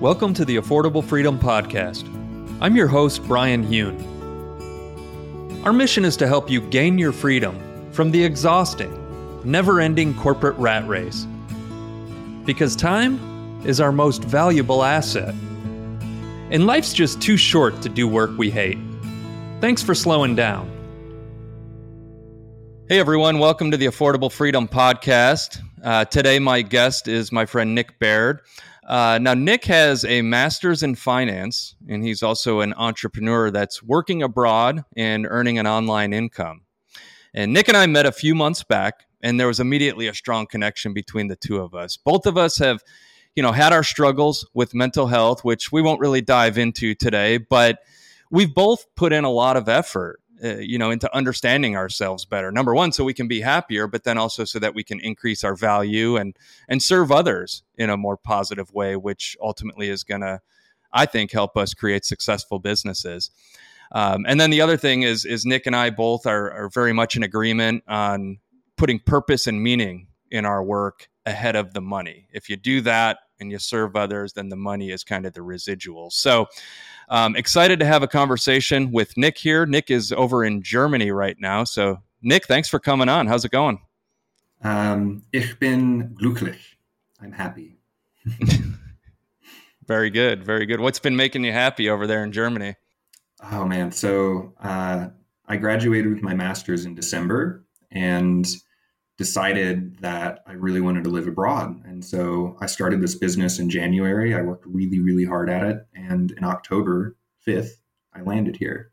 Welcome to the Affordable Freedom Podcast. I'm your host, Bryan Hune. Our mission is to help you gain your freedom from the exhausting, never ending corporate rat race. Because time is our most valuable asset. And life's just too short to do work we hate. Thanks for slowing down. Hey everyone, welcome to the Affordable Freedom Podcast. Uh, today, my guest is my friend Nick Baird. Uh, now, Nick has a master's in finance, and he's also an entrepreneur that's working abroad and earning an online income. And Nick and I met a few months back, and there was immediately a strong connection between the two of us. Both of us have, you know, had our struggles with mental health, which we won't really dive into today, but we've both put in a lot of effort uh, you know into understanding ourselves better. Number one so we can be happier but then also so that we can increase our value and and serve others in a more positive way which ultimately is going to i think help us create successful businesses. Um, and then the other thing is is nick and i both are, are very much in agreement on putting purpose and meaning in our work ahead of the money. If you do that and you serve others then the money is kind of the residual so um, excited to have a conversation with Nick here. Nick is over in Germany right now. So, Nick, thanks for coming on. How's it going? Um, ich bin glücklich. I'm happy. very good. Very good. What's been making you happy over there in Germany? Oh, man. So, uh, I graduated with my master's in December and decided that I really wanted to live abroad. And so I started this business in January. I worked really, really hard at it. And in October 5th, I landed here.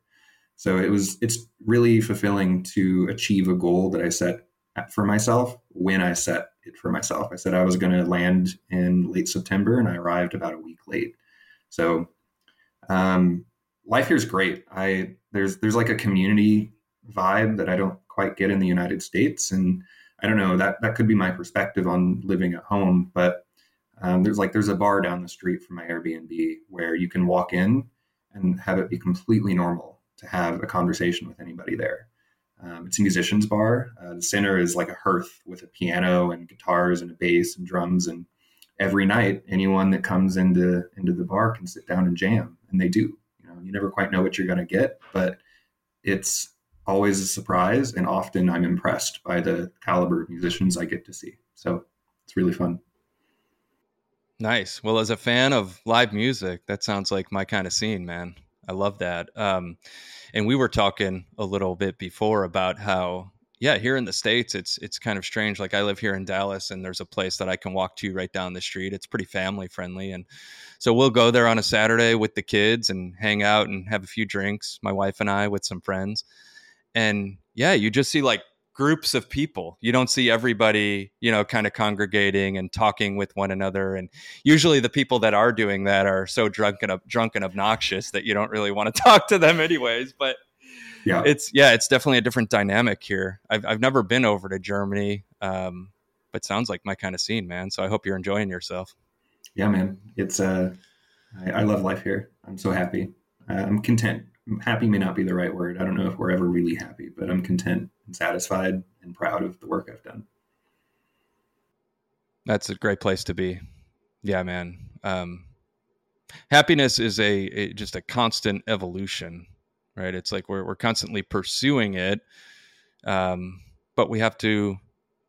So it was, it's really fulfilling to achieve a goal that I set for myself when I set it for myself. I said I was going to land in late September and I arrived about a week late. So, um, life here is great. I, there's, there's like a community vibe that I don't quite get in the United States. And, I don't know that that could be my perspective on living at home, but um, there's like there's a bar down the street from my Airbnb where you can walk in and have it be completely normal to have a conversation with anybody there. Um, it's a musician's bar. Uh, the center is like a hearth with a piano and guitars and a bass and drums. And every night, anyone that comes into into the bar can sit down and jam, and they do. You know, you never quite know what you're going to get, but it's always a surprise, and often I'm impressed by the caliber of musicians I get to see. So it's really fun. Nice. Well, as a fan of live music, that sounds like my kind of scene, man. I love that. Um, and we were talking a little bit before about how, yeah, here in the states, it's it's kind of strange. Like I live here in Dallas, and there's a place that I can walk to right down the street. It's pretty family friendly, and so we'll go there on a Saturday with the kids and hang out and have a few drinks. My wife and I with some friends and yeah you just see like groups of people. You don't see everybody you know kind of congregating and talking with one another. And usually the people that are doing that are so drunk and drunk and obnoxious that you don't really want to talk to them anyways. But yeah. it's yeah it's definitely a different dynamic here. I've, I've never been over to germany um, but sounds like my kind of scene man. So i hope you're enjoying yourself. Yeah man. It's uh i, I love life here. I'm so happy. Uh, i'm content happy may not be the right word. I don't know if we're ever really happy, but I'm content and satisfied and proud of the work I've done. That's a great place to be. Yeah, man. Um, happiness is a, a, just a constant evolution, right? It's like we're we're constantly pursuing it, um, but we have to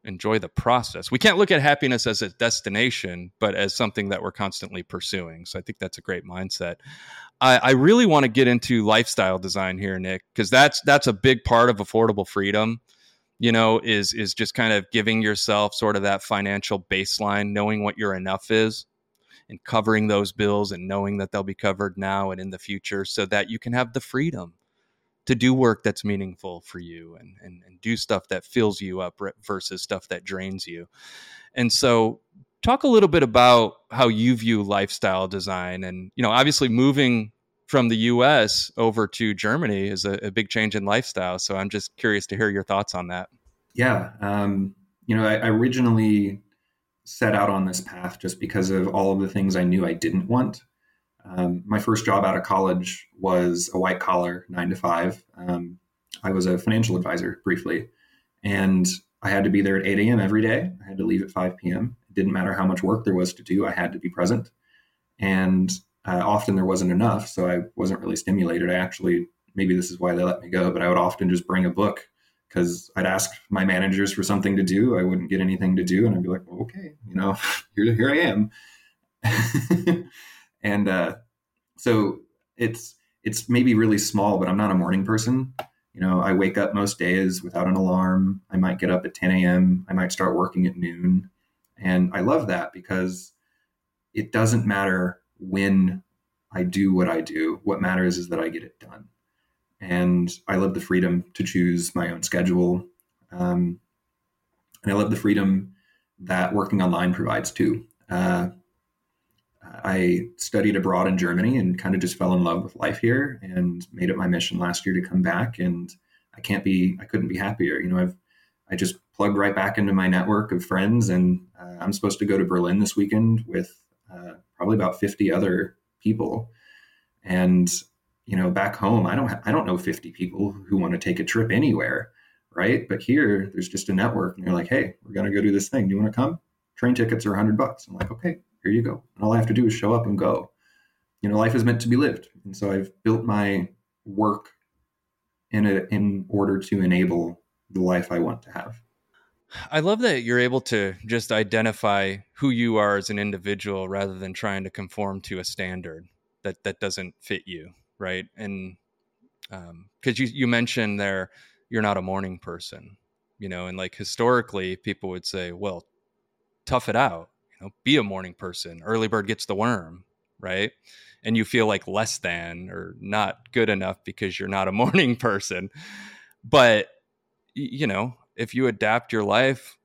enjoy the process. We can't look at happiness as a destination, but as something that we're constantly pursuing. So I think that's a great mindset. I, I really want to get into lifestyle design here, Nick, because that's that's a big part of affordable freedom. You know, is is just kind of giving yourself sort of that financial baseline, knowing what your enough is, and covering those bills and knowing that they'll be covered now and in the future, so that you can have the freedom to do work that's meaningful for you and, and, and do stuff that fills you up versus stuff that drains you. And so talk a little bit about how you view lifestyle design and you know obviously moving from the us over to germany is a, a big change in lifestyle so i'm just curious to hear your thoughts on that yeah um, you know I, I, originally set out on this path just because of all of the things i knew i didn't want um, my first job out of college was a white collar nine to five um, i was a financial advisor briefly and i had to be there at 8 a.m every day i had to leave at 5 p.m It didn't matter how much work there was to do, I had to be present. And uh, often there wasn't enough, so I wasn't really stimulated. I actually, maybe this is why they let me go, but I would often just bring a book because I'd ask my managers for something to do. I wouldn't get anything to do, and I'd be like, well, okay, you know, here, here I am. and uh, so it's it's maybe really small, but I'm not a morning person. You know, I wake up most days without an alarm. I might get up at 10 a.m. I might start working at noon. And I love that because it doesn't matter when I do what I do. What matters is that I get it done. And I love the freedom to choose my own schedule. Um, and I love the freedom that working online provides too. Uh, I studied abroad in Germany and kind of just fell in love with life here and made it my mission last year to come back. And I can't be, I couldn't be happier. You know, I've, I just plugged right back into my network of friends, and uh, I'm supposed to go to Berlin this weekend with uh, probably about 50 other people. And you know, back home, I don't, I don't know 50 people who want to take a trip anywhere, right? But here, there's just a network, and they're like, "Hey, we're gonna go do this thing. Do you want to come?" Train tickets are 100 bucks. I'm like, "Okay, here you go. And all I have to do is show up and go. You know, life is meant to be lived. And so I've built my work in a, in order to enable the life I want to have. I love that you're able to just identify who you are as an individual rather than trying to conform to a standard that that doesn't fit you, right? And because um, you you mentioned there you're not a morning person, you know, and like historically people would say, well, tough it out, know, be a morning person. Early bird gets the worm, right? And you feel like less than or not good enough because you're not a morning person. But you know, if you adapt your life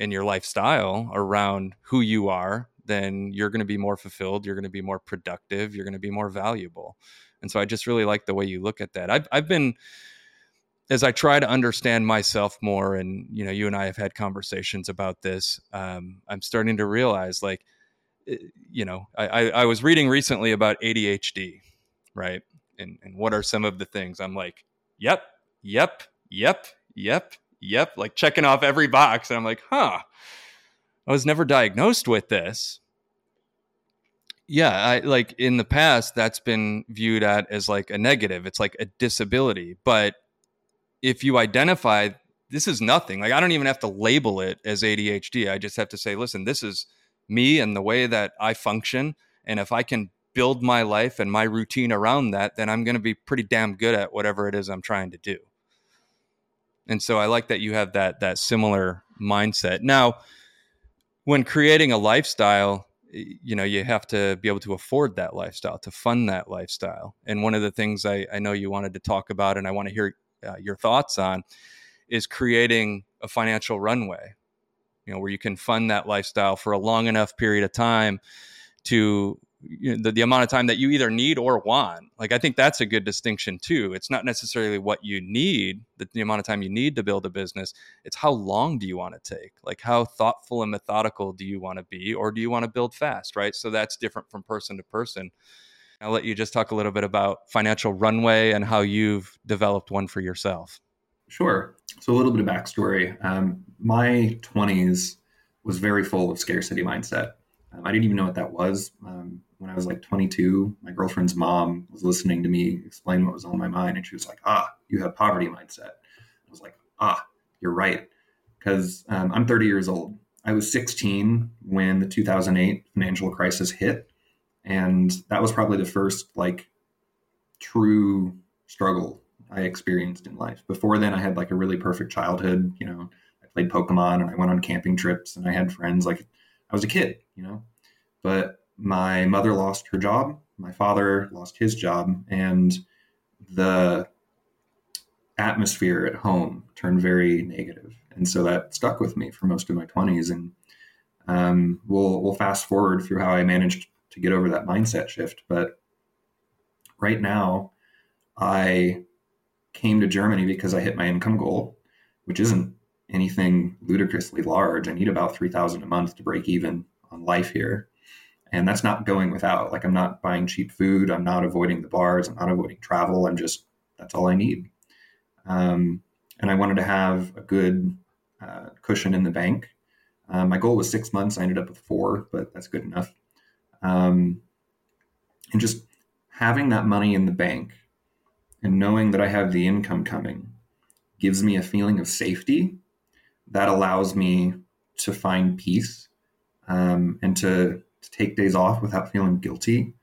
and your lifestyle around who you are, then you're going to be more fulfilled. You're going to be more productive. You're going to be more valuable. And so I just really like the way you look at that. I've, I've been as I try to understand myself more, and you know, you and I have had conversations about this. Um, I'm starting to realize, like, eh, you know, I, I, was reading recently about ADHD, right? And and what are some of the things? I'm like, yep, yep, yep, yep, yep, like checking off every box, and I'm like, huh, I was never diagnosed with this. Yeah, I like in the past that's been viewed at as like a negative. It's like a disability, but if you identify this is nothing, like I don't even have to label it as ADHD. I just have to say, listen, this is me and the way that I function. And if I can build my life and my routine around that, then I'm going to be pretty damn good at whatever it is I'm trying to do. And so I like that you have that that similar mindset. Now, when creating a lifestyle, you know, you have to be able to afford that lifestyle, to fund that lifestyle. And one of the things I, I know you wanted to talk about, and I want to hear uh, your thoughts on is creating a financial runway you know where you can fund that lifestyle for a long enough period of time to you know, the, the amount of time that you either need or want. Like i think that's a good distinction too. It's not necessarily what you need the, the amount of time you need to build a business. It's how long do you want to take? Like how thoughtful and methodical do you want to be or do you want to build fast right? So that's different from person to person I'll let you just talk a little bit about financial runway and how you've developed one for yourself. Sure. So, a little bit of backstory. Um, my 20s was very full of scarcity mindset. Um, I didn't even know what that was. Um, when I was like 22, my girlfriend's mom was listening to me explain what was on my mind, and she was like, Ah, you have poverty mindset. I was like, Ah, you're right. Because um, I'm 30 years old. I was 16 when the 2008 financial crisis hit and that was probably the first like true struggle I experienced in life. Before then, I had like a really perfect childhood. You know, I played Pokemon and I went on camping trips and I had friends. Like I was a kid, you know. But my mother lost her job, my father lost his job, and the atmosphere at home turned very negative, and so that stuck with me for most of my twenties. And um, we'll we'll fast forward through how I managed to get over that mindset shift. But right now, I came to Germany because I hit my income goal, which isn't anything ludicrously large. I need about 3000 a month to break even on life here. And that's not going without. Like I'm not buying cheap food, I'm not avoiding the bars, I'm not avoiding travel. I'm just that's all I need. Um, and I wanted to have a good uh, cushion in the bank. Uh, my goal was six months. I ended up with four, but that's good enough. Um, And just having that money in the bank and knowing that I have the income coming gives me a feeling of safety that allows me to find peace um, and to, to take days off without feeling guilty.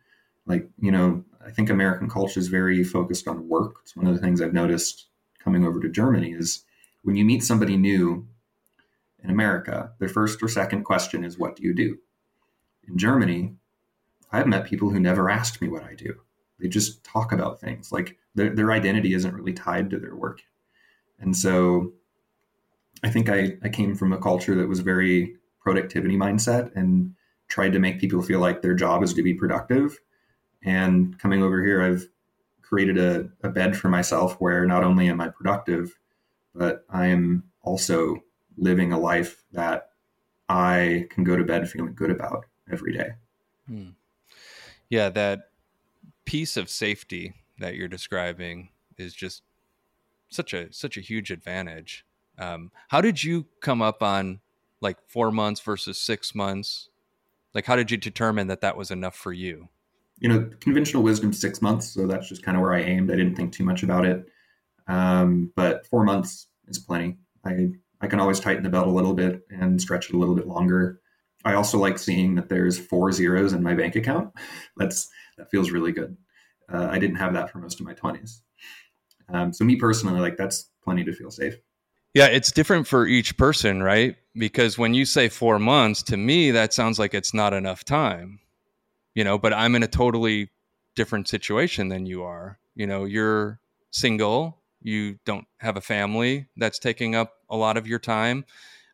Like, you know, I think American culture is very focused on work. It's one of the things I've noticed coming over to Germany is when you meet somebody new in America, their first or second question is, What do you do? In Germany, I've met people who never asked me what I do. They just talk about things like their, their identity isn't really tied to their work. And so I think I, I came from a culture that was very productivity mindset and tried to make people feel like their job is to be productive. And coming over here, I've created a, a bed for myself where not only am I productive, but I am also living a life that I can go to bed feeling good about every day. Hmm. Yeah, that piece of safety that you're describing is just such a such a huge advantage. Um, how did you come up on like four months versus six months? Like, how did you determine that that was enough for you? You know, conventional wisdom six months, so that's just kind of where I aimed. I didn't think too much about it, um, but four months is plenty. I I can always tighten the belt a little bit and stretch it a little bit longer. I also like seeing that there's four zeros in my bank account. That's that feels really good. Uh, I didn't have that for most of my 20s. Um, so me personally, like that's plenty to feel safe. Yeah, it's different for each person, right? Because when you say four months, to me, that sounds like it's not enough time, you know, but I'm in a totally different situation than you are. You know, you're single, you don't have a family that's taking up a lot of your time.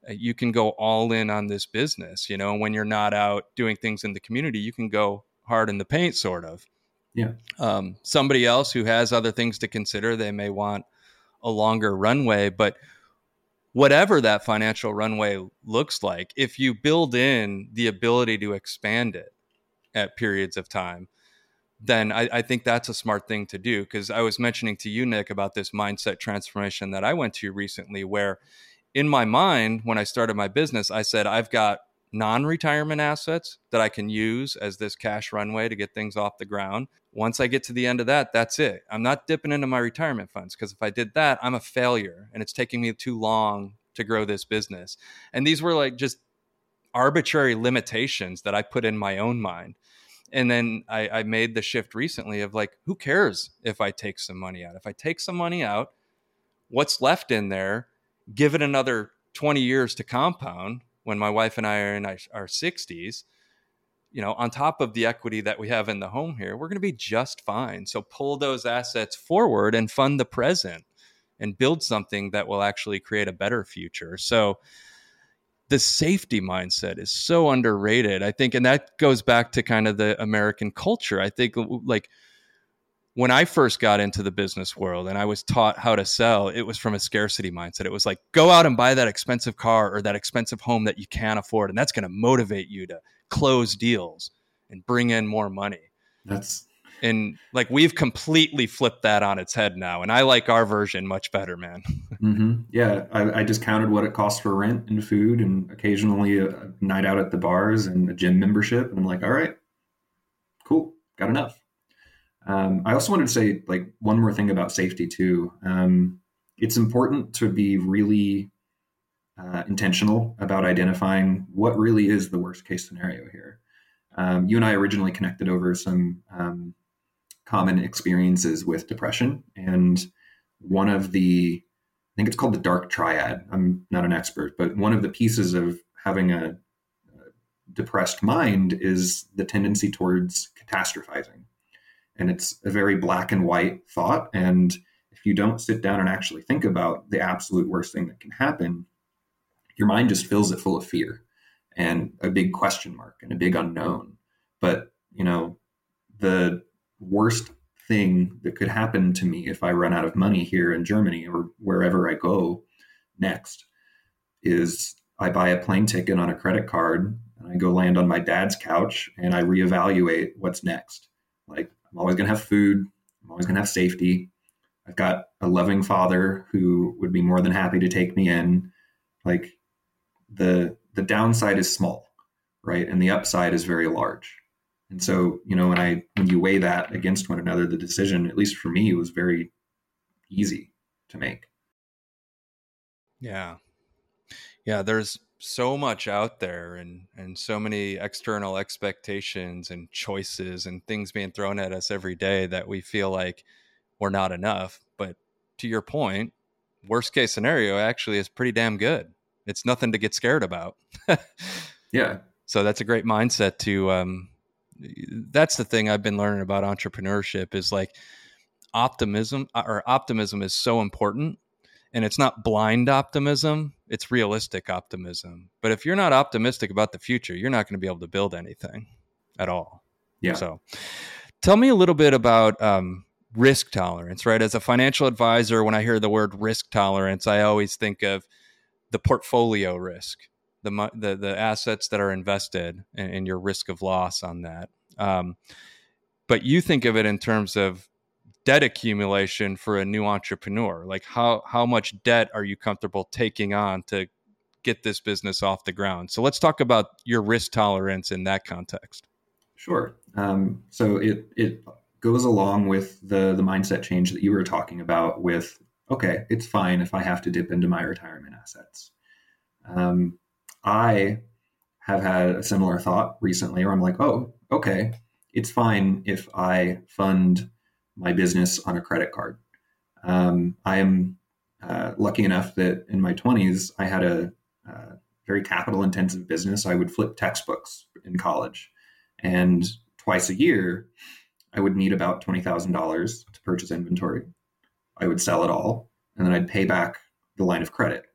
Uh, you can go all in on this business, you know, when you're not out doing things in the community, you can go hard in the paint, sort of. Yeah. Um, somebody else who has other things to consider, they may want a longer runway, but whatever that financial runway looks like, if you build in the ability to expand it at periods of time, then I, I think that's a smart thing to do. Because I was mentioning to you, Nick, about this mindset transformation that I went to recently, where in my mind, when I started my business, I said, I've got non retirement assets that I can use as this cash runway to get things off the ground. Once I get to the end of that, that's it. I'm not dipping into my retirement funds because if I did that, I'm a failure and it's taking me too long to grow this business. And these were like just arbitrary limitations that I put in my own mind. And then I, I made the shift recently of like, who cares if I take some money out? If I take some money out, what's left in there, give it another 20 years to compound when my wife and I are in our, our 60s, you know, on top of the equity that we have in the home here, we're going to be just fine. So pull those assets forward and fund the present and build something that will actually create a better future. So the safety mindset is so underrated, I think, and that goes back to kind of the American culture. I think like when I first got into the business world and I was taught how to sell, it was from a scarcity mindset. It was like, go out and buy that expensive car or that expensive home that you can't afford. And that's going to motivate you to close deals and bring in more money. That's and like we've completely flipped that on its head now. And I like our version much better, man. mm-hmm. Yeah. I, I, just counted what it costs for rent and food and occasionally a, a night out at the bars and a gym membership. And I'm like, all right, cool, got enough. Um, I also wanted to say like one more thing about safety too. Um, it's important to be really uh, intentional about identifying what really is the worst case scenario here. Um, you and I originally connected over some um, common experiences with depression, and one of the I think it's called the dark triad. I'm not an expert, but one of the pieces of having a, a depressed mind is the tendency towards catastrophizing and it's a very black and white thought. And if you don't sit down and actually think about the absolute worst thing that can happen your mind just fills it full of fear and a big question mark and a big unknown. But you know the worst thing that could happen to me if i run out of money here in germany or wherever i go next is i buy a plane ticket on a credit card and i go land on my dad's couch and i reevaluate what's next. Like I'm always going to have food. I'm always going to have safety. I've got a loving father who would be more than happy to take me in. Like the the downside is small, right? And the upside is very large. And so, you know, when I when you weigh that against one another, the decision, at least for me, was very easy to make. Yeah. Yeah, there's so much out there and and so many external expectations and choices and things being thrown at us every day that we feel like we're not enough. But to your point, worst case scenario actually is pretty damn good. It's nothing to get scared about. yeah. So that's a great mindset to um that's the thing I've been learning about entrepreneurship is like optimism or optimism is so important and it's not blind optimism it's realistic optimism but if you're not optimistic about the future you're not going to be able to build anything at all. Yeah. So tell me a little bit about um, risk tolerance right? As a financial advisor when i hear the word risk tolerance i always think of the portfolio risk the the, the assets that are invested and, and your risk of loss on that. Um, but you think of it in terms of debt accumulation for a new entrepreneur? Like how how much debt are you comfortable taking on to get this business off the ground? So let's talk about your risk tolerance in that context. Sure. Um, so it it goes along with the the mindset change that you were talking about with okay it's fine if i have to dip into my retirement assets. Um, i have had a similar thought recently where i'm like oh okay it's fine if i fund my business on a credit card. Um, I am uh, lucky enough that in my 20s, I had a, a very capital intensive business. I would flip textbooks in college. And twice a year, I would need about $20,000 to purchase inventory. I would sell it all, and then I'd pay back the line of credit.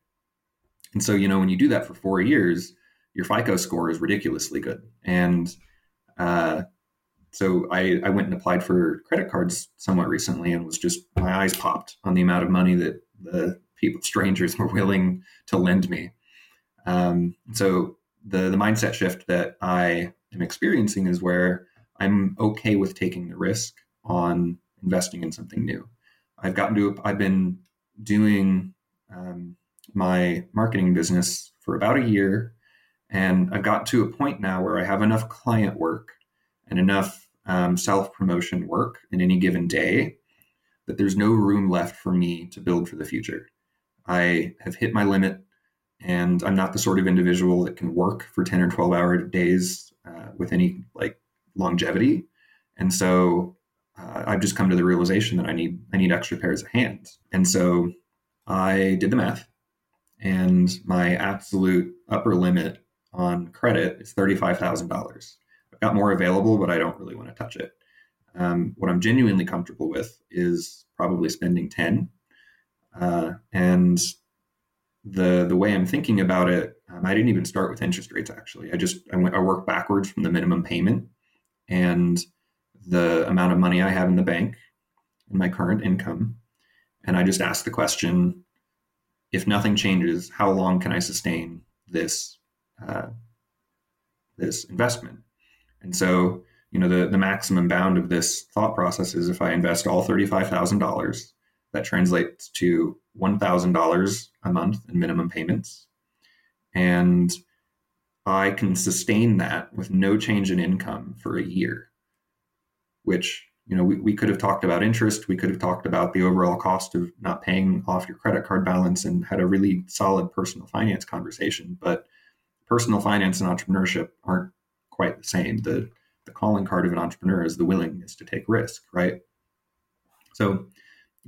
And so, you know, when you do that for four years, your FICO score is ridiculously good. And uh, so I, I went and applied for credit cards somewhat recently and was just my eyes popped on the amount of money that the people strangers were willing to lend me. Um, so the the mindset shift that i am experiencing is where i'm okay with taking the risk on investing in something new. I've gotten to i've been doing um, my marketing business for about a year and i've got to a point now where i have enough client work and enough um, self promotion work in any given day that there's no room left for me to build for the future. I have hit my limit and I'm not the sort of individual that can work for 10 or 12 hour days uh, with any like longevity. And so uh, I've just come to the realization that I need I need extra pairs of hands. And so I did the math and my absolute upper limit on credit is $35,000. I've got more available, but I don't really want to touch it. Um, what I'm genuinely comfortable with is probably spending 10. Uh, and the the way I'm thinking about it, um, I didn't even start with interest rates. Actually, I just I went I work backwards from the minimum payment and the amount of money I have in the bank and my current income, and I just ask the question: If nothing changes, how long can I sustain this uh, this investment? And so, you know, the, the maximum bound of this thought process is if I invest all $35,000, that translates to $1,000 a month in minimum payments. And I can sustain that with no change in income for a year, which, you know, we, we could have talked about interest. We could have talked about the overall cost of not paying off your credit card balance and had a really solid personal finance conversation. But personal finance and entrepreneurship aren't quite the same. The the calling card of an entrepreneur is the willingness to take risk, right? So,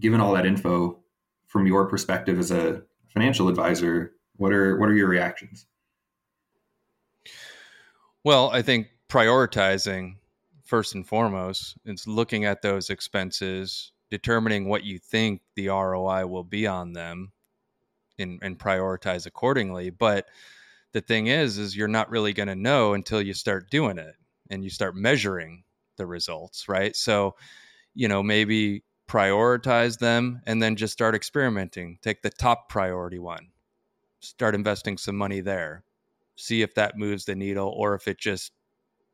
given all that info from your perspective as a financial advisor, what are what are your reactions? Well, I think prioritizing first and foremost is looking at those expenses, determining what you think the ROI will be on them, and, and prioritize accordingly. But the thing is is you're not really going to know until you start doing it and you start measuring the results right? So you know maybe prioritize them and then just start experimenting. Take the top priority one. Start investing some money there. See if that moves the needle or if it just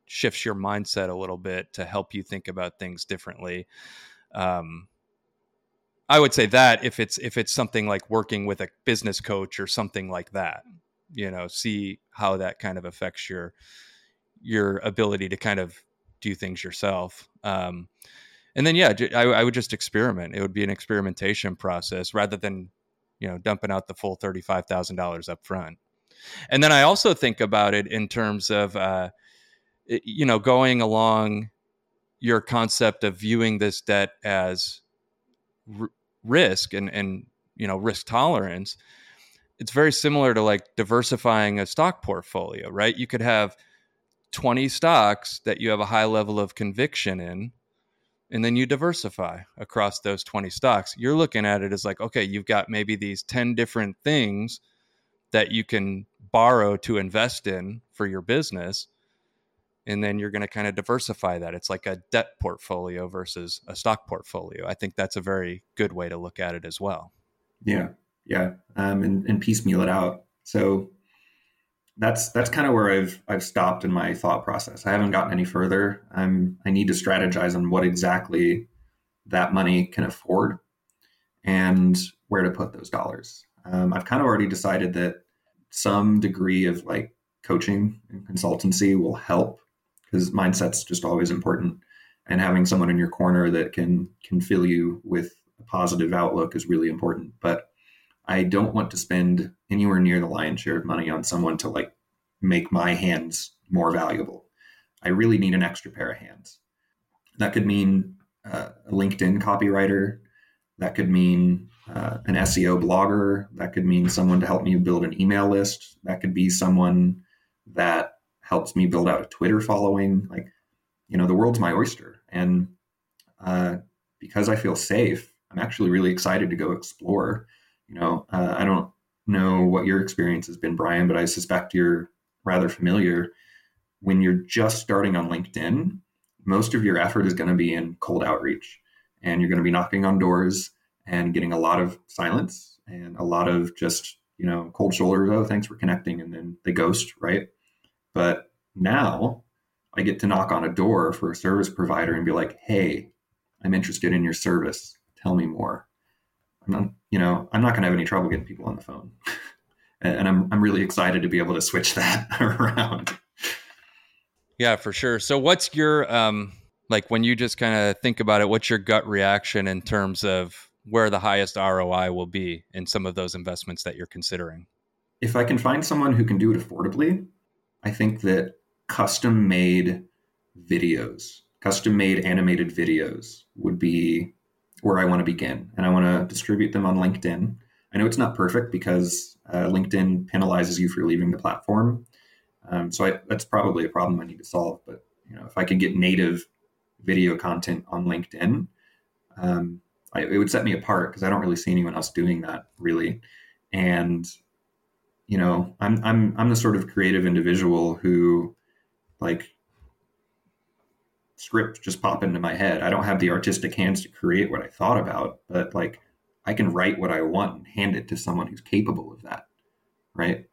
shifts your mindset a little bit to help you think about things differently. Um, i would say that if it's if it's something like working with a business coach or something like that you know see how that kind of affects your your ability to kind of do things yourself. Um, and then yeah, I, I would just experiment. It would be an experimentation process rather than you know dumping out the full thirty five thousand dollars up front. And then I also think about it in terms of uh, you know going along your concept of viewing this debt as r- risk and and you know risk tolerance it's very similar to like diversifying a stock portfolio right you could have 20 stocks that you have a high level of conviction in and then you diversify across those 20 stocks you're looking at it as like okay you've got maybe these 10 different things that you can borrow to invest in for your business and then you're going to kind of diversify that. It's like a debt portfolio versus a stock portfolio. I think that's a very good way to look at it as well. Yeah, yeah, um, and, and piecemeal it out. So that's that's kind of where I've I've stopped in my thought process. I haven't gotten any further. I'm I need to strategize on what exactly that money can afford and where to put those dollars. Um, I've kind of already decided that some degree of like coaching and consultancy will help because mindset's just always important and having someone in your corner that can can fill you with a positive outlook is really important but i don't want to spend anywhere near the lion's share of money on someone to like make my hands more valuable i really need an extra pair of hands that could mean uh, a linkedin copywriter that could mean uh, an seo blogger that could mean someone to help me build an email list that could be someone that helps me build out a Twitter following. Like, you know, the world's my oyster. And uh, because I feel safe, I'm actually really excited to go explore. You know, uh, I don't know what your experience has been, Bryan, but I suspect you're rather familiar. When you're just starting on LinkedIn, most of your effort is going to be in cold outreach and you're going to be knocking on doors and getting a lot of silence and a lot of just, you know, cold shoulders. Oh, thanks for connecting. And then they ghost, right? But now I get to knock on a door for a service provider and be like, hey, I'm interested in your service. Tell me more. I'm not, you know, I'm not going to have any trouble getting people on the phone. and I'm, I'm really excited to be able to switch that around. Yeah, for sure. So what's your, um, like when you just kind of think about it, what's your gut reaction in terms of where the highest ROI will be in some of those investments that you're considering? If I can find someone who can do it affordably, I think that custom made videos, custom made animated videos would be where I want to begin. And I want to distribute them on LinkedIn. I know it's not perfect because uh, LinkedIn penalizes you for leaving the platform. Um, so I, that's probably a problem I need to solve. But you know, if I could get native video content on LinkedIn, um, I, it would set me apart because I don't really see anyone else doing that really. And you know, I'm I'm I'm the sort of creative individual who like scripts just pop into my head. I don't have the artistic hands to create what I thought about, but like I can write what I want and hand it to someone who's capable of that. Right.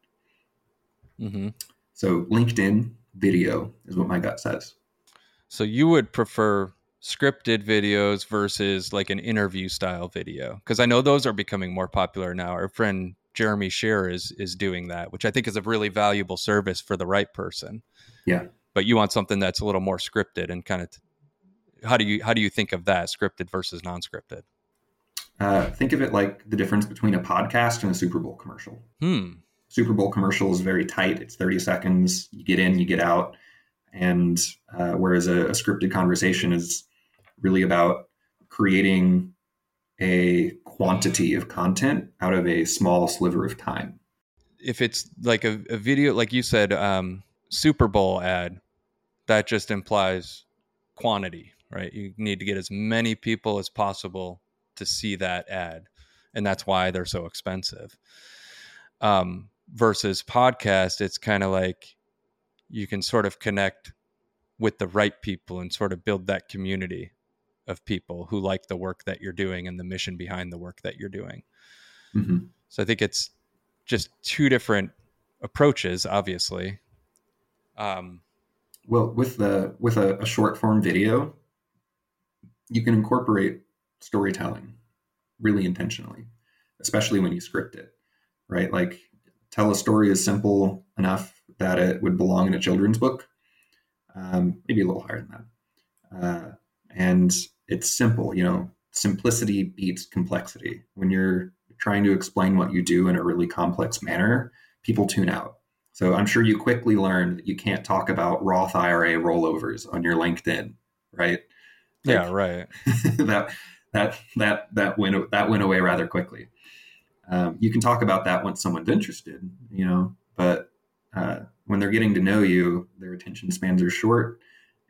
Mm-hmm. So LinkedIn video is what my gut says. So you would prefer scripted videos versus like an interview style video? Because I know those are becoming more popular now. Our friend Jeremy Shearer is is doing that, which I think is a really valuable service for the right person. Yeah. But you want something that's a little more scripted and kind of t- how do you how do you think of that scripted versus non-scripted? Uh, think of it like the difference between a podcast and a Super Bowl commercial. Hmm. Super Bowl commercial is very tight. It's 30 seconds. You get in, you get out. And uh, whereas a, a scripted conversation is really about creating a quantity of content out of a small sliver of time. If it's like a, a video, like you said, um, Super Bowl ad, that just implies quantity, right? You need to get as many people as possible to see that ad. And that's why they're so expensive. Um, versus podcast, it's kind of like you can sort of connect with the right people and sort of build that community of people who like the work that you're doing and the mission behind the work that you're doing. Mm-hmm. So I think it's just two different approaches, obviously. Um, well, with the with a, a short form video, you can incorporate storytelling really intentionally, especially when you script it, right? Like tell a story is simple enough that it would belong in a children's book, um, maybe a little higher than that uh, and it's simple. You know, simplicity beats complexity. When you're trying to explain what you do in a really complex manner, people tune out. So I'm sure you quickly learned that you can't talk about Roth IRA rollovers on your LinkedIn, right? Like, yeah, right. that that that that went that went away rather quickly. Um, you can talk about that once someone's interested, you know, but uh, when they're getting to know you, their attention spans are short,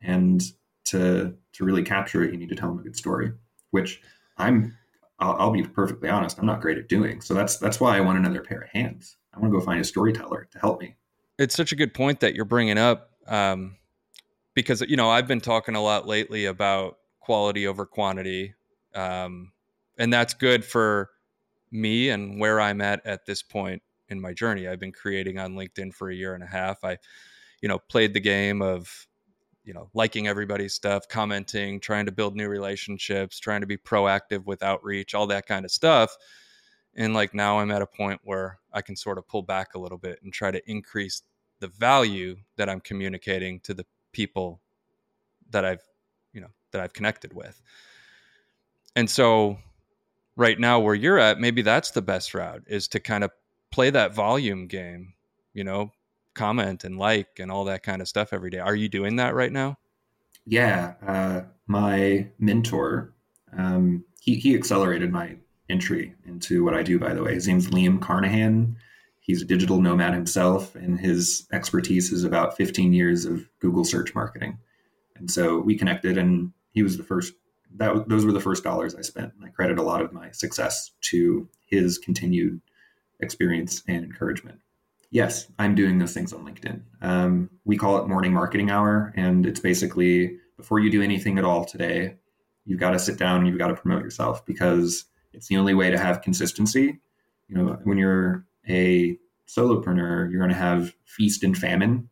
and to to really capture it, you need to tell them a good story, which I'm I'll, I'll, be perfectly honest, I'm not great at doing. So that's that's why I want another pair of hands. I want to go find a storyteller to help me. It's such a good point that you're bringing up, um, because you know I've been talking a lot lately about quality over quantity, um, and that's good for me and where I'm at at this point in my journey. I've been creating on LinkedIn for a year and a half. I, you know, played the game of you know liking everybody's stuff commenting trying to build new relationships trying to be proactive with outreach all that kind of stuff and like now i'm at a point where i can sort of pull back a little bit and try to increase the value that i'm communicating to the people that i've you know that i've connected with and so right now where you're at maybe that's the best route is to kind of play that volume game you know comment and like and all that kind of stuff every day. Are you doing that right now? Yeah, uh, my mentor, um, he he accelerated my entry into what I do. By the way, his name's Liam Carnahan. He's a digital nomad himself, and his expertise is about 15 years of Google search marketing. And so we connected, and he was the first. That those were the first dollars I spent. And I credit a lot of my success to his continued experience and encouragement. Yes, I'm doing those things on LinkedIn. Um, we call it morning marketing hour, and it's basically before you do anything at all today, you've got to sit down and you've got to promote yourself because it's the only way to have consistency. You know, when you're a solopreneur, you're going to have feast and famine,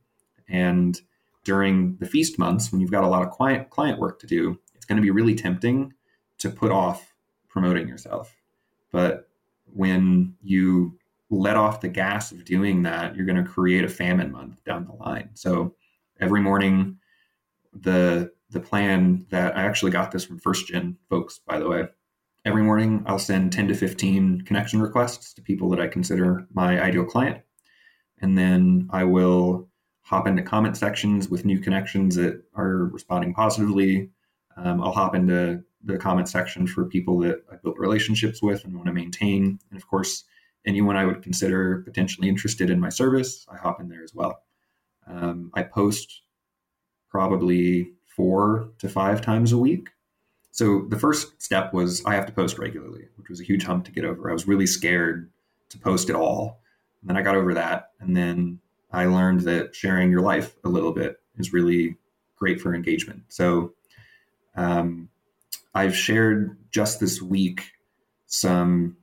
and during the feast months, when you've got a lot of client client work to do, it's going to be really tempting to put off promoting yourself. But when you let off the gas of doing that, you're going to create a famine month down the line. So every morning, the the plan that I actually got this from first gen folks, by the way. Every morning, I'll send 10 to 15 connection requests to people that I consider my ideal client. And then I will hop into comment sections with new connections that are responding positively. Um, I'll hop into the comment section for people that I built relationships with and want to maintain. And of course, anyone I would consider potentially interested in my service, I hop in there as well. Um, I post probably four to five times a week. So the first step was I have to post regularly, which was a huge hump to get over. I was really scared to post at all. And then I got over that. And then I learned that sharing your life a little bit is really great for engagement. So um, I've shared just this week some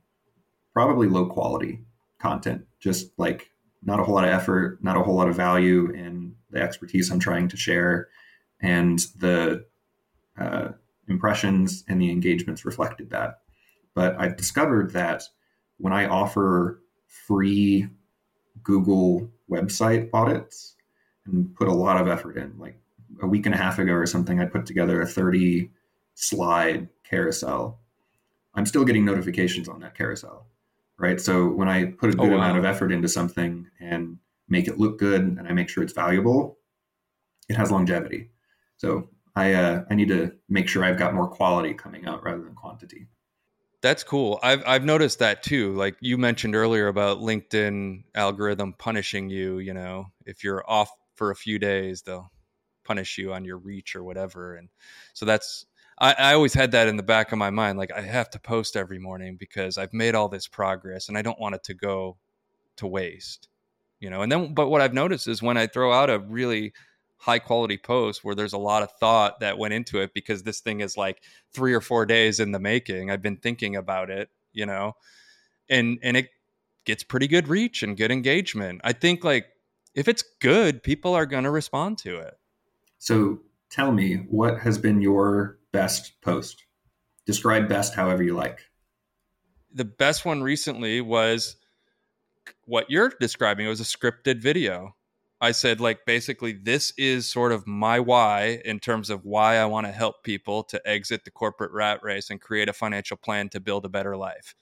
probably low quality content, just like not a whole lot of effort, not a whole lot of value in the expertise I'm trying to share, and the uh, impressions and the engagements reflected that. But I've discovered that when I offer free Google website audits and put a lot of effort in, like a week and a half ago or something, I put together a 30 slide carousel. I'm still getting notifications on that carousel right? So when I put a oh, good oh, wow. amount of effort into something and make it look good and I make sure it's valuable, it has longevity. So I uh, I need to make sure I've got more quality coming out rather than quantity. That's cool. I've I've noticed that too. Like you mentioned earlier about LinkedIn algorithm punishing you. You know, if you're off for a few days, they'll punish you on your reach or whatever. And so that's I, I always had that in the back of my mind. Like I have to post every morning because I've made all this progress and I don't want it to go to waste. You know, and then but what I've noticed is when I throw out a really high quality post where there's a lot of thought that went into it because this thing is like three or four days in the making. I've been thinking about it, you know, and and it gets pretty good reach and good engagement. I think like if it's good, people are going to respond to it. So tell me, what has been your best post? Describe best however you like. The best one recently was what you're describing. It was a scripted video. I said, like, basically, this is sort of my why in terms of why I want to help people to exit the corporate rat race and create a financial plan to build a better life.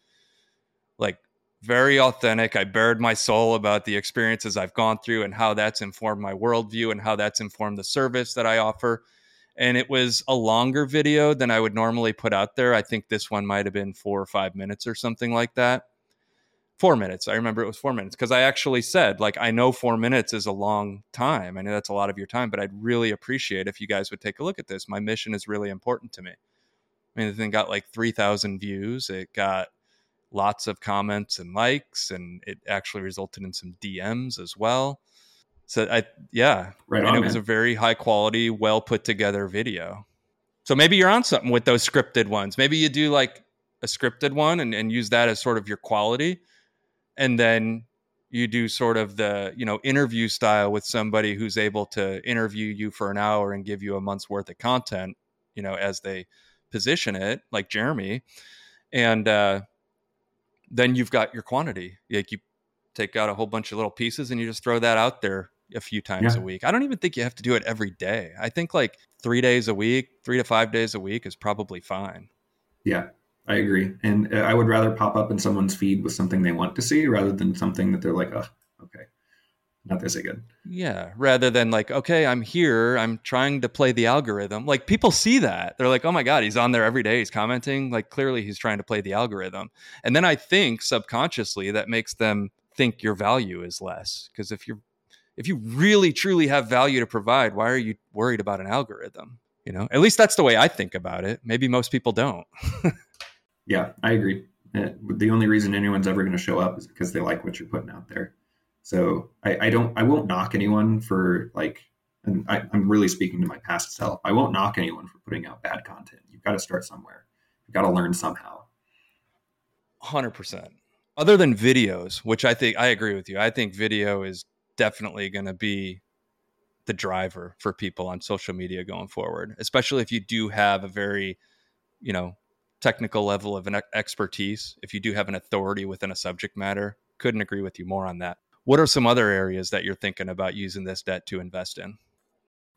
Like, very authentic. I bared my soul about the experiences I've gone through and how that's informed my worldview and how that's informed the service that I offer. And it was a longer video than I would normally put out there. I think this one might have been four or five minutes or something like that four minutes. I remember it was four minutes because I actually said, like, I know four minutes is a long time. I know that's a lot of your time, but I'd really appreciate if you guys would take a look at this. My mission is really important to me. I mean, the thing got like 3,000 views. It got lots of comments and likes, and it actually resulted in some DMs as well. So, I, yeah. Right and on, it was man. a very high quality, well put together video. So maybe you're on something with those scripted ones. Maybe you do like a scripted one and, and use that as sort of your quality and then you do sort of the you know interview style with somebody who's able to interview you for an hour and give you a month's worth of content you know as they position it like jeremy. And uh, then you've got your quantity. Like you take out a whole bunch of little pieces and you just throw that out there a few times Yeah. a week. I don't even think you have to do it every day. I think like three days a week three to five days a week is probably fine. Yeah, I agree. And I would rather pop up in someone's feed with something they want to see rather than something that they're like, oh, okay, not this again. Yeah, rather than like, okay, I'm here, I'm trying to play the algorithm. Like people see that. They're like, oh my God, he's on there every day, he's commenting. Like clearly he's trying to play the algorithm. And then I think subconsciously that makes them think your value is less. Because if you're if you really truly have value to provide, why are you worried about an algorithm? You know, at least that's the way I think about it. Maybe most people don't. Yeah, I agree. Uh, The only reason anyone's ever going to show up is because they like what you're putting out there. So I, I don't, I won't knock anyone for like, and I, I'm really speaking to my past self. I won't knock anyone for putting out bad content. You've got to start somewhere. You've got to learn somehow. Hundred percent. Other than videos, which I think I agree with you. I think video is definitely going to be the driver for people on social media going forward, especially if you do have a very, you know, technical level of an expertise. If you do have an authority within a subject matter, couldn't agree with you more on that. What are some other areas that you're thinking about using this debt to invest in?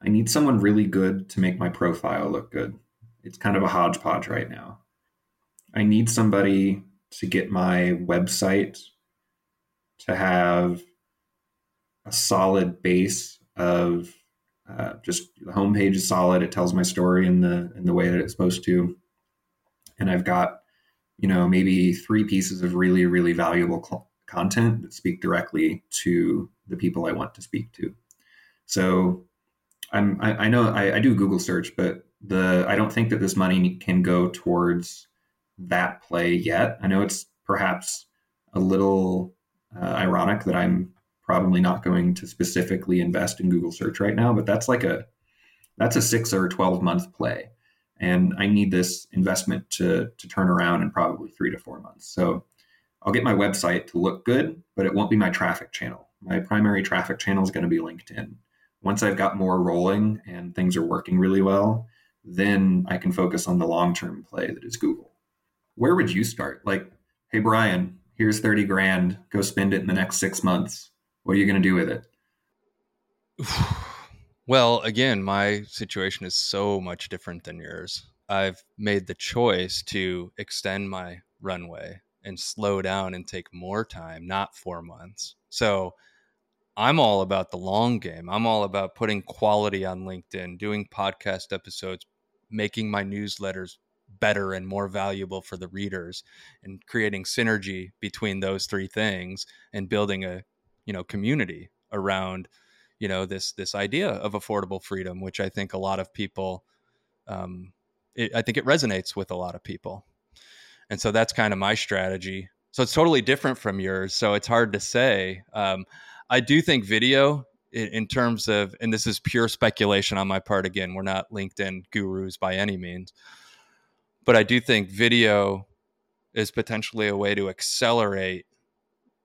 I need someone really good to make my profile look good. It's kind of a hodgepodge right now. I need somebody to get my website to have a solid base of uh, just the homepage is solid. It tells my story in the in the way that it's supposed to, and I've got you know maybe three pieces of really really valuable cl- content that speak directly to the people I want to speak to. So I'm I, I know I, I do Google search, but the I don't think that this money can go towards that play yet. I know it's perhaps a little uh, ironic that I'm probably not going to specifically invest in Google search right now, but that's like a that's a six or twelve month play, and I need this investment to to turn around in probably three to four months. So I'll get my website to look good, but it won't be my traffic channel. My primary traffic channel is going to be LinkedIn once I've got more rolling and things are working really well, then I can focus on the long term play that is Google. Where would you start? Like, hey, Bryan, here's 30 grand. Go spend it in the next six months. What are you going to do with it? Well, again, my situation is so much different than yours. I've made the choice to extend my runway and slow down and take more time, not four months. So I'm all about the long game. I'm all about putting quality on LinkedIn, doing podcast episodes, making my newsletters better and more valuable for the readers and creating synergy between those three things and building a, you know, community around you know this this idea of affordable freedom which i think a lot of people um, it, i think it resonates with a lot of people. And so that's kind of my strategy. So it's totally different from yours. So it's hard to say. Um, i do think video in, terms of and this is pure speculation on my part again we're not linkedin gurus by any means but i do think video is potentially a way to accelerate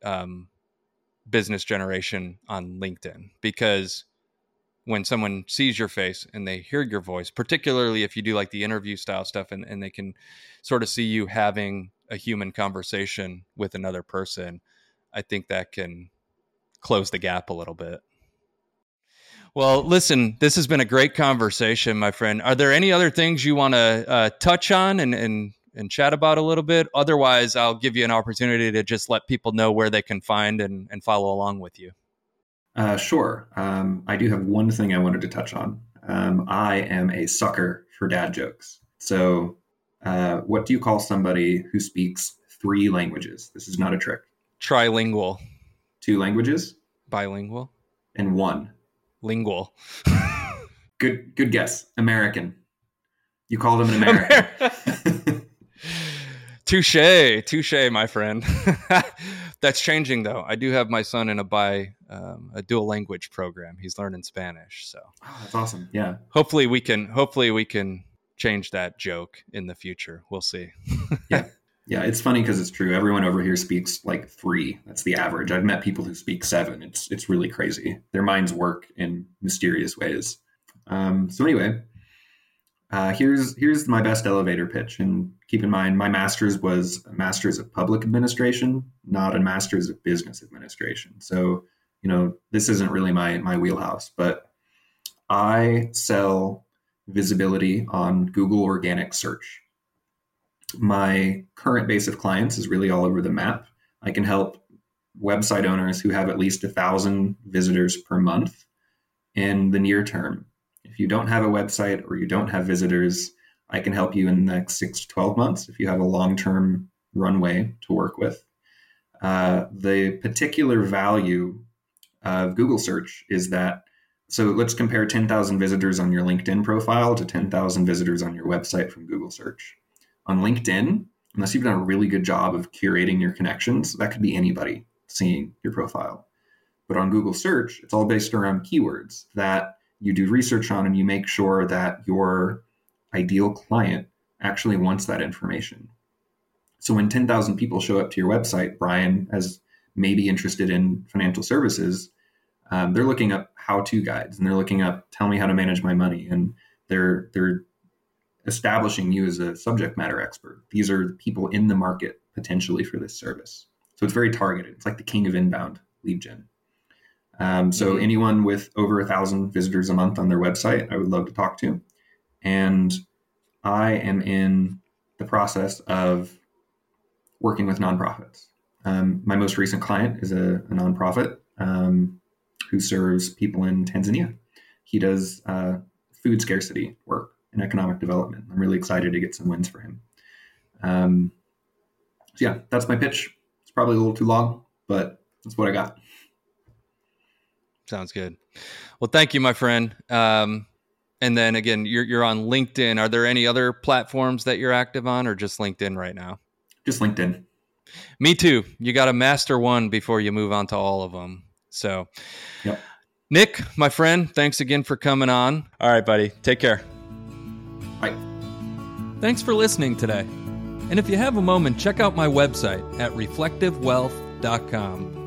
um, business generation on LinkedIn because when someone sees your face and they hear your voice, particularly if you do like the interview style stuff and, and they can sort of see you having a human conversation with another person, I think that can close the gap a little bit. Well, listen, this has been a great conversation, my friend. Are there any other things you want to uh, touch on and, and and chat about a little bit? Otherwise, I'll give you an opportunity to just let people know where they can find and, and follow along with you. Uh, sure. Um, I do have one thing I wanted to touch on. Um, I am a sucker for dad jokes. So, uh, what do you call somebody who speaks three languages? This is not a trick. Trilingual. Two languages? Bilingual. And one. Lingual. good good guess. American. You call them an American. touche, touche, my friend. That's changing though. I do have my son in a bi um, a dual language program. He's learning Spanish, so oh, that's awesome. Yeah. Hopefully we can. Hopefully we can change that joke in the future. We'll see. yeah. Yeah, it's funny because it's true. Everyone over here speaks like three. That's the average. I've met people who speak seven. It's it's really crazy. Their minds work in mysterious ways. Um, so anyway, uh, here's here's my best elevator pitch. And keep in mind, my master's was a master's of public administration, not a master's of business administration. So you know this isn't really my my wheelhouse. But I sell visibility on Google organic search my current base of clients is really all over the map. I can help website owners who have at least a thousand visitors per month in the near term. If you don't have a website or you don't have visitors, I can help you in the next six to 12 months if you have a long term runway to work with. Uh, the particular value of Google search is that so let's compare 10,000 visitors on your LinkedIn profile to 10,000 visitors on your website from Google search on LinkedIn, unless you've done a really good job of curating your connections, that could be anybody seeing your profile. But on Google search, it's all based around keywords that you do research on and you make sure that your ideal client actually wants that information. So when 10,000 people show up to your website, Bryan, as maybe interested in financial services, um, they're looking up how-to guides and they're looking up tell me how to manage my money and they're they're establishing you as a subject matter expert. These are people in the market potentially for this service. So it's very targeted. It's like the king of inbound lead gen. Um, so mm-hmm. anyone with over a thousand visitors a month on their website, I would love to talk to. And I am in the process of working with nonprofits. Um, my most recent client is a, a nonprofit um, who serves people in Tanzania. He does uh, food scarcity work in economic development. I'm really excited to get some wins for him. Um, so yeah, that's my pitch. It's probably a little too long, but that's what I got. Sounds good. Well, thank you, my friend. Um, and then again, you're you're on LinkedIn. Are there any other platforms that you're active on, or just LinkedIn right now? Just LinkedIn. Me too. You got to master one before you move on to all of them. So, yep. Nick, my friend, thanks again for coming on. All right, buddy. Take care. Bye. Thanks for listening today. And if you have a moment, check out my website at reflectivewealth.com.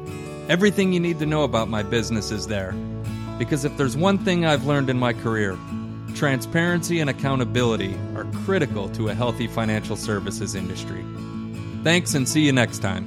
Everything you need to know about my business is there. Because if there's one thing I've learned in my career, transparency and accountability are critical to a healthy financial services industry. Thanks and see you next time.